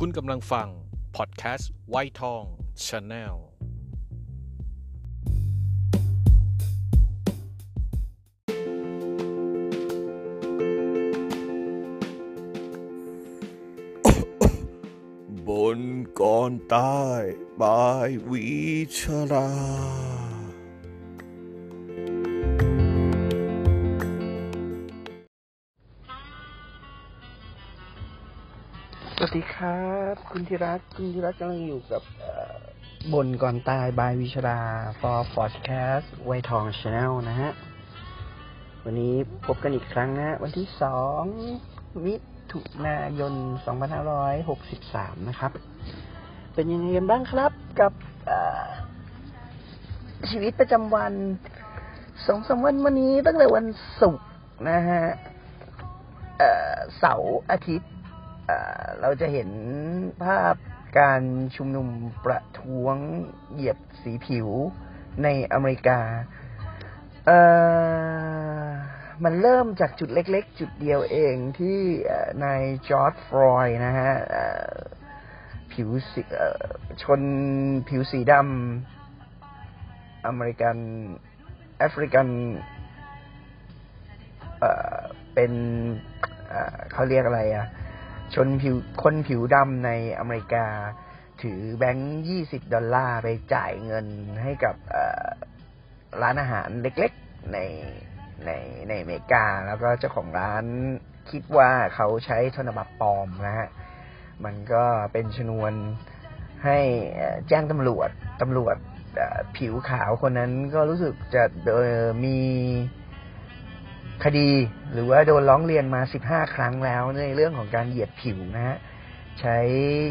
คุณกำลังฟัง พอดแคสต์ไวท์ทอง Channel บ่นก่อนตาย by วีชรา ครับ คุณธีรัตคุณธีรัตกำลังอยู่กับบนก่อนตายบายวิชรา for podcast ไวทอง channel นะฮะ วันนี้พบกันอีกครั้งนะฮะวันที่สองมิถุนายน 2563 นะครับ เป็นยังไงกันบ้างครับกับชีวิตประจำวันสองสามวันวันนี้ตั้งแต่วันศุกร์นะฮะเสาร์อาทิตย์ เราจะเห็นภาพการชุมนุมประท้วงเหยียดสีผิวในอเมริกาเอ่อมันเริ่มจากจุดเล็กๆ จุดเดียวเองที่นายจอร์ดฟรอยนะฮะผิวสีชนผิวสีดำอเมริกันแอฟริกันเป็นเขาเรียกอะไรอะ ชนผิวคนผิวดำในอเมริกา ถือแบงค์ยี่สิบดอลลาร์ไปจ่ายเงินให้กับร้านอาหารเล็กๆในในในอเมริกา แล้วก็เจ้าของร้านคิดว่าเขาใช้ธนบัตรปลอมนะฮะ มันก็เป็นชนวนให้แจ้งตำรวจตำรวจผิวขาวคนนั้นก็รู้สึกจะมี คดีหรือว่าโดนร้องเรียนมา 15 ครั้งแล้วในเรื่องของการเหยียดผิวนะฮะใช้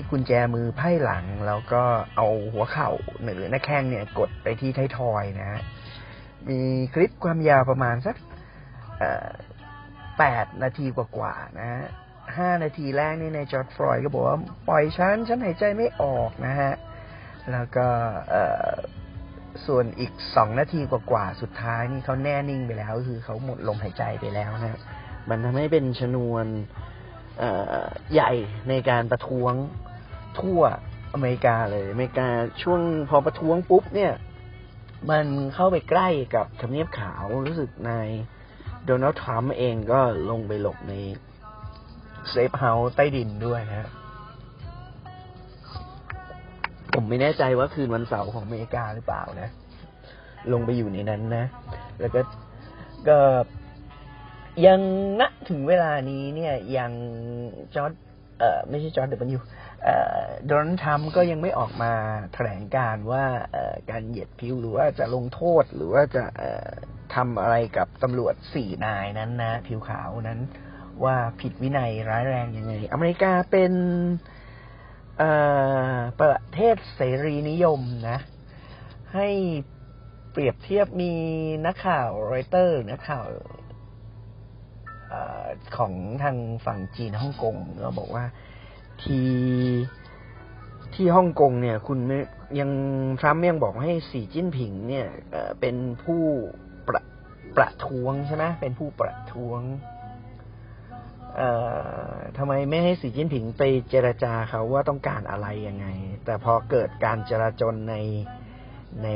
กุญแจมือไพ่หลัง แล้วก็เอาหัวเข่าหรือหน้าแข้งเนี่ยกดไปที่ไทยทอยนะฮะมีคลิปความยาวประมาณสักแปดนาทีกว่าๆนะฮะห้านาทีแรกนี่ในจอร์ดฟลอยก็บอกว่า ปล่อยฉัน ฉันหายใจไม่ออกนะฮะ แล้วก็ ส่วนอีกสองนาทีกว่าๆสุดท้ายนี่เขาแน่นิ่งไปแล้ว คือเขาหมดลมหายใจไปแล้วนะมันทำให้เป็นชนวนใหญ่ในการประท้วงทั่วอเมริกาเลยอเมริกาช่วงพอประท้วงปุ๊บเนี่ย มันเข้าไปใกล้กับทำเนียบขาวรู้สึกนายโดนัลด์ทรัมป์เองก็ลงไปหลบใน safe house ใต้ดินด้วยนะฮะ ผมไม่แน่ใจว่าคืนวันเสาร์ของอเมริกาหรือเปล่านะ ลงไปอยู่ในนั้นนะ แล้วก็ก็ยังณถึงเวลานี้เนี่ยยังจอร์จเอ่อไม่ใช่จอร์จดับเบิลยูเอ่อโดนัลด์ทรัมป์ก็ยังไม่ออกมาแถลงการณ์ว่าเอ่อการเหยียดผิวหรือว่าจะลงโทษหรือว่าจะเอ่อทำอะไรกับตำรวจสี่นายนั้นนะ ผิวขาวนั้น ว่าผิดวินัยร้ายแรงยังไง อเมริกาเป็น ประเทศเสรีนิยมนะ ให้เปรียบเทียบมีนักข่าวรอยเตอร์นักข่าวอของทางฝั่งจีนฮ่องกงก็บอกว่าที่ที่ฮ่องกงเนี่ย คุณยังทรัมป์ยังบอกให้สีจิ้นผิง เนี่ยเป็นผู้ประประท้วงใช่ไหมเป็นผู้ประท้วง ทำไมไม่ให้สีจิ้นผิงไปเจรจาเขาว่าต้องการอะไรยังไง แต่พอเกิดการจราจนในใน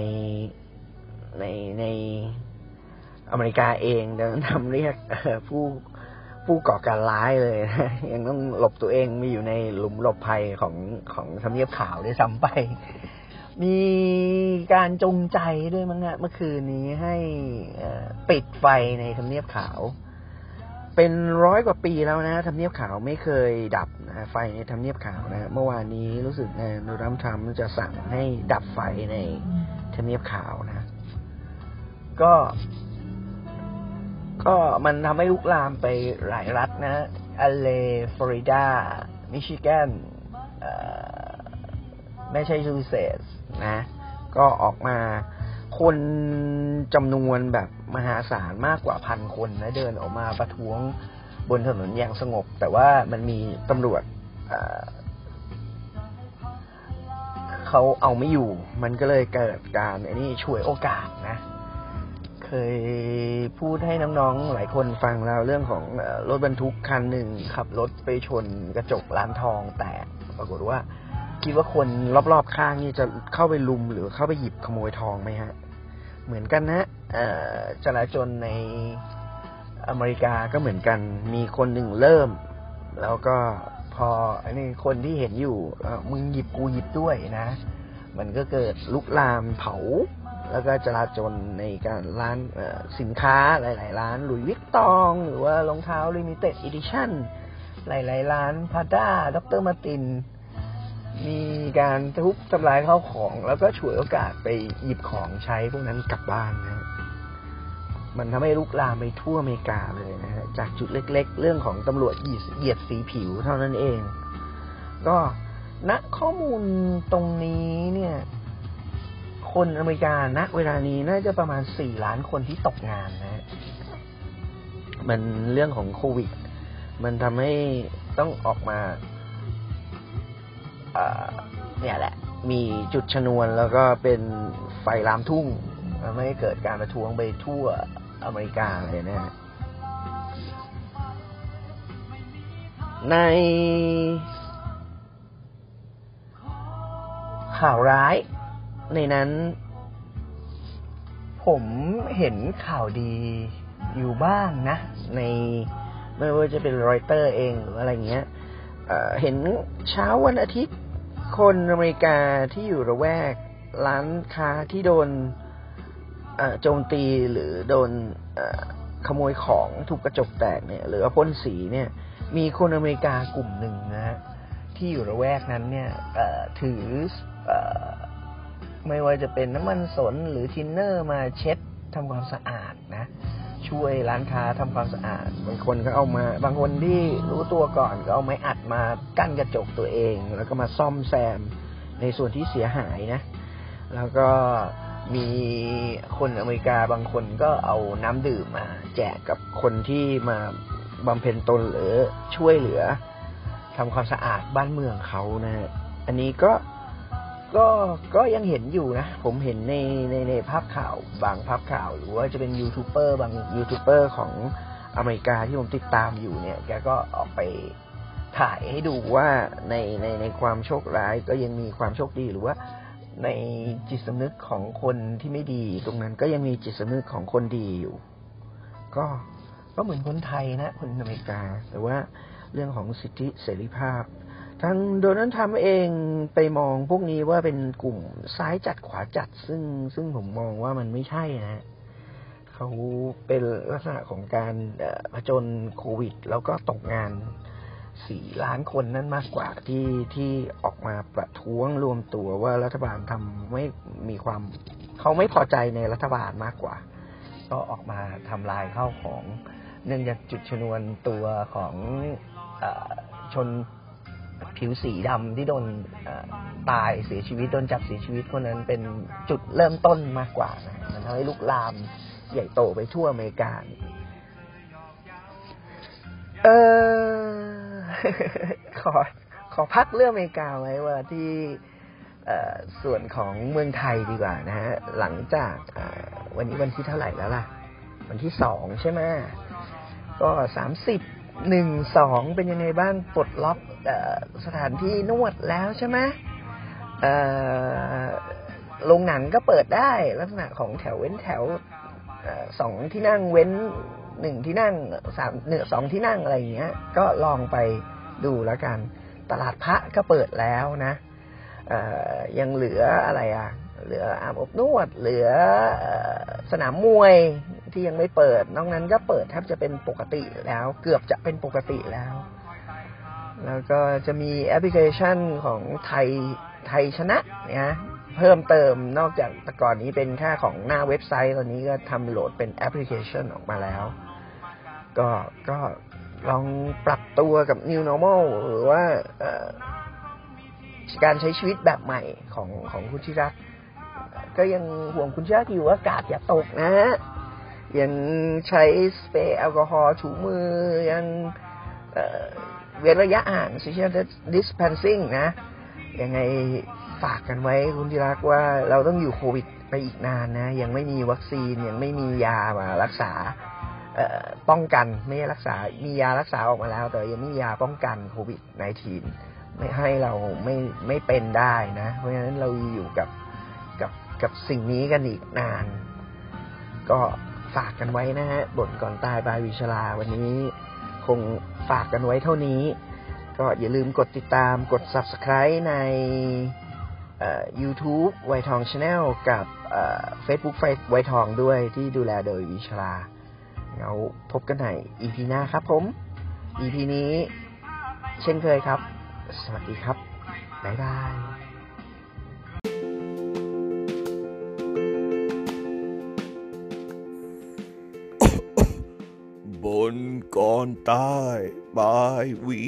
ในในอเมริกาเองเดินทำเรียกผู้ผู้ก่อการร้ายเลยนะยังต้องหลบตัวเองมีอยู่ในหลุมหลบภัยของของทำเนียบขาวด้วยซ้ำไป มีการจงใจด้วยมั้งฮะเมื่อคืนนี้ให้ปิดไฟในทำเนียบขาว เป็นร้อยกว่าปีแล้วนะทำเนียบขาวไม่เคยดับนะไฟในทำเนียบขาวนะเมื่อวานนี้รู้สึกนะโดนัลด์ทรัมป์จะสั่งให้ดับไฟในทำเนียบขาวนะ ก็ ก็มันทำให้ลุกลามไปหลายรัฐนะอเลฟลอริดา มิชิแกนไม่ใช่ซูเซสนะ ก็ออกมาคนจำนวนแบบ มหาศาลมากกว่าพันคนนะเดินออกมาประท้วงบนถนนอย่างสงบ แต่ว่ามันมีตำรวจเขาเอาไม่อยู่ มันก็เลยเกิดการไอ้นี่ช่วยโอกาสนะ เคยพูดให้น้องๆหลายคนฟังแล้วเรื่องของอรถบรรทุกคันหนึ่งขับรถไปชนกระจกร้านทองแตกปรากฏว่าคิดว่าคนรอบๆข้างนี่จะเข้าไปลุมหรือเข้าไปหยิบขโมยทองไหมฮะ เหมือนกันนะจราจนในอเมริกาก็เหมือนกัน มีคนหนึ่งเริ่ม แล้วก็พออันนี้คนที่เห็นอยู่มึงหยิบกูหยิบด้วยนะ มันก็เกิดลุกลามเผา แล้วก็จลาจลในการร้านสินค้าหลาย ๆ ร้าน Louis Vuitton หรือว่ารองเท้า limited edition หลาย ๆ ร้าน Prada Dr. Martens มีการทุบทำลายข้าวของ แล้วก็ฉวยโอกาสไปหยิบของใช้พวกนั้นกลับบ้านนะ มันทำให้ลุกลามไปทั่วอเมริกาเลยนะฮะจากจุดเล็ก ๆ เรื่องของตำรวจเหยียดสีผิวเท่านั้นเอง ก็ณข้อมูลตรงนี้เนี่ย คนอเมริกาณเวลานี้น่าจะประมาณสี่ล้านคนที่ตกงานนะ มันเรื่องของโควิด มันทำให้ต้องออกมา เนี่ยแหละ มีจุดชนวนแล้วก็เป็นไฟลามทุ่งทำให้เกิดการประท้วงไปทั่วอเมริกาเลยนะ ในข่าวร้าย ในนั้น ผมเห็นข่าวดีอยู่บ้างนะ ในไม่ว่าจะเป็นรอยเตอร์เองหรืออะไรเงี้ย เห็นเช้าวันอาทิตย์ คนอเมริกาที่อยู่ระแวกร้านค้าที่โดนโจมตีหรือโดนขโมยของถูกกระจกแตกเนี่ย หรือว่าพ่นสีเนี่ย มีคนอเมริกากลุ่มหนึ่งนะฮะที่อยู่ระแวกนั้นเนี่ยถือไม่ว่าจะเป็นน้ำมันสนหรือทินเนอร์มาเช็ดทำความสะอาดนะ ช่วยร้านค้าทำความสะอาด บางคนก็เอามา บางคนที่รู้ตัวก่อนก็เอาไม้อัดมากั้นกระจกตัวเอง แล้วก็มาซ่อมแซมในส่วนที่เสียหายนะ แล้วก็มีคนอเมริกาบางคนก็เอาน้ำดื่มมา แจกกับคนที่มาบำเพ็ญตนหรือช่วยเหลือทำความสะอาดบ้านเมืองเขานะอันนี้ก็ ก็ก็ยังเห็นอยู่นะ ผมเห็นในในในภาพข่าวบางภาพข่าว หรือว่าจะเป็นยูทูบเบอร์บางยูทูบเบอร์ของอเมริกาที่ผมติดตามอยู่เนี่ย แกก็ออกไปถ่ายให้ดูว่าในในในความโชคร้ายก็ยังมีความโชคดีหรือว่าในจิตสำนึกของคนที่ไม่ดี ตรงนั้นก็ยังมีจิตสำนึกของคนดีอยู่ ก็ก็เหมือนคนไทยนะ คนอเมริกา แต่ว่าเรื่องของสิทธิเสรีภาพ ทางโดนัลด์ทำเองไปมองพวกนี้ว่าเป็นกลุ่มซ้ายจัดขวาจัด ซึ่งซึ่งผมมองว่ามันไม่ใช่นะ เขาเป็นลักษณะของการผจญโควิด แล้วก็ตกงานสี่ล้านคนนั้นมากกว่าที่ที่ออกมาประท้วงรวมตัวว่ารัฐบาลทำไม่มีความ เขาไม่พอใจในรัฐบาลมากกว่า ก็ออกมาทำลายเข้าของเนื่องจากจุดชนวนตัวของอชน ผิวสีดำที่โดนตายเสียชีวิตโดนจับเสียชีวิตคนนั้นเป็นจุดเริ่มต้นมากกว่านะมันทำให้ลุกลามใหญ่โตไปทั่วอเมริกาเออขอขอพักเรื่องอเมริกาไว้ว่าที่ส่วนของเมืองไทยดีกว่านะฮะหลังจากวันนี้วันที่เท่าไหร่แล้วล่ะ วันที่สองใช่ไหมก็สามสิบหนึ่งสองเป็นยังไงบ้างปลดล็อก สถานที่นวดแล้วใช่ไหมโรงหนังก็เปิดได้ลักษณะของแถวเว้นแถวสองที่นั่งเว้นหนึ่งที่นั่งสามเนือสองที่นั่งอะไรอย่างเงี้ย ก็ลองไปดูแล้วกัน ตลาดพระก็เปิดแล้วนะยังเหลืออะไรอะ เหลืออาบอบนวด เหลือสนามมวยที่ยังไม่เปิด นอกนั้นก็เปิดแทบจะเป็นปกติแล้ว เกือบจะเป็นปกติแล้ว แล้วก็จะมีแอปพลิเคชันของไทยไทยชนะเนี่ยเพิ่มเติมนอกจากแต่ก่อนนี้เป็นแค่ของหน้าเว็บไซต์ตอนนี้ก็ทำโหลดเป็นแอปพลิเคชันออกมาแล้ว ก็ก็ลองปรับตัวกับ New Normal หรือว่าการใช้ชีวิตแบบใหม่ของของคุณชิรัก ก็ยังห่วงคุณชิรักอยู่ว่ากาดอย่าตกนะยังใช้สเปรย์แอลกอฮอล์ถูมือยัง เว้นระยะห่าง social distancing นะ ยังไงฝากกันไว้คุณที่รักว่าเราต้องอยู่โควิดไปอีกนานนะ ยังไม่มีวัคซีนยังไม่มียามารักษาป้องกันไม่รักษา มียารักษาออกมาแล้ว แต่ยังไม่มียาป้องกันโควิด -19 ไม่ให้เราไม่ไม่เป็นได้นะ เพราะฉะนั้นเราอยู่กับกับกับสิ่งนี้กันอีกนาน ก็ฝากกันไว้นะฮะบทก่อนตายบายวิชลาวันนี้ คงฝากกันไว้เท่านี้ ก็อย่าลืมกดติดตามกด subscribe ใน YouTube ไวทอง Channel กับเอ่อ Facebook ไฟไวทองด้วยที่ดูแลโดยวิชลาเราพบกันใน EP หน้าครับผม EP นี้เช่นเคยครับ สวัสดีครับ บ๊ายบาย นตาย by วี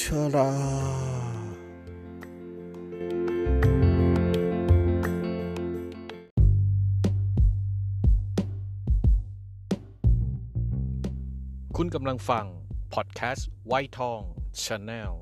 ชราคุณกำลังฟัง พอดแคสต์ไวท์ทอง Channel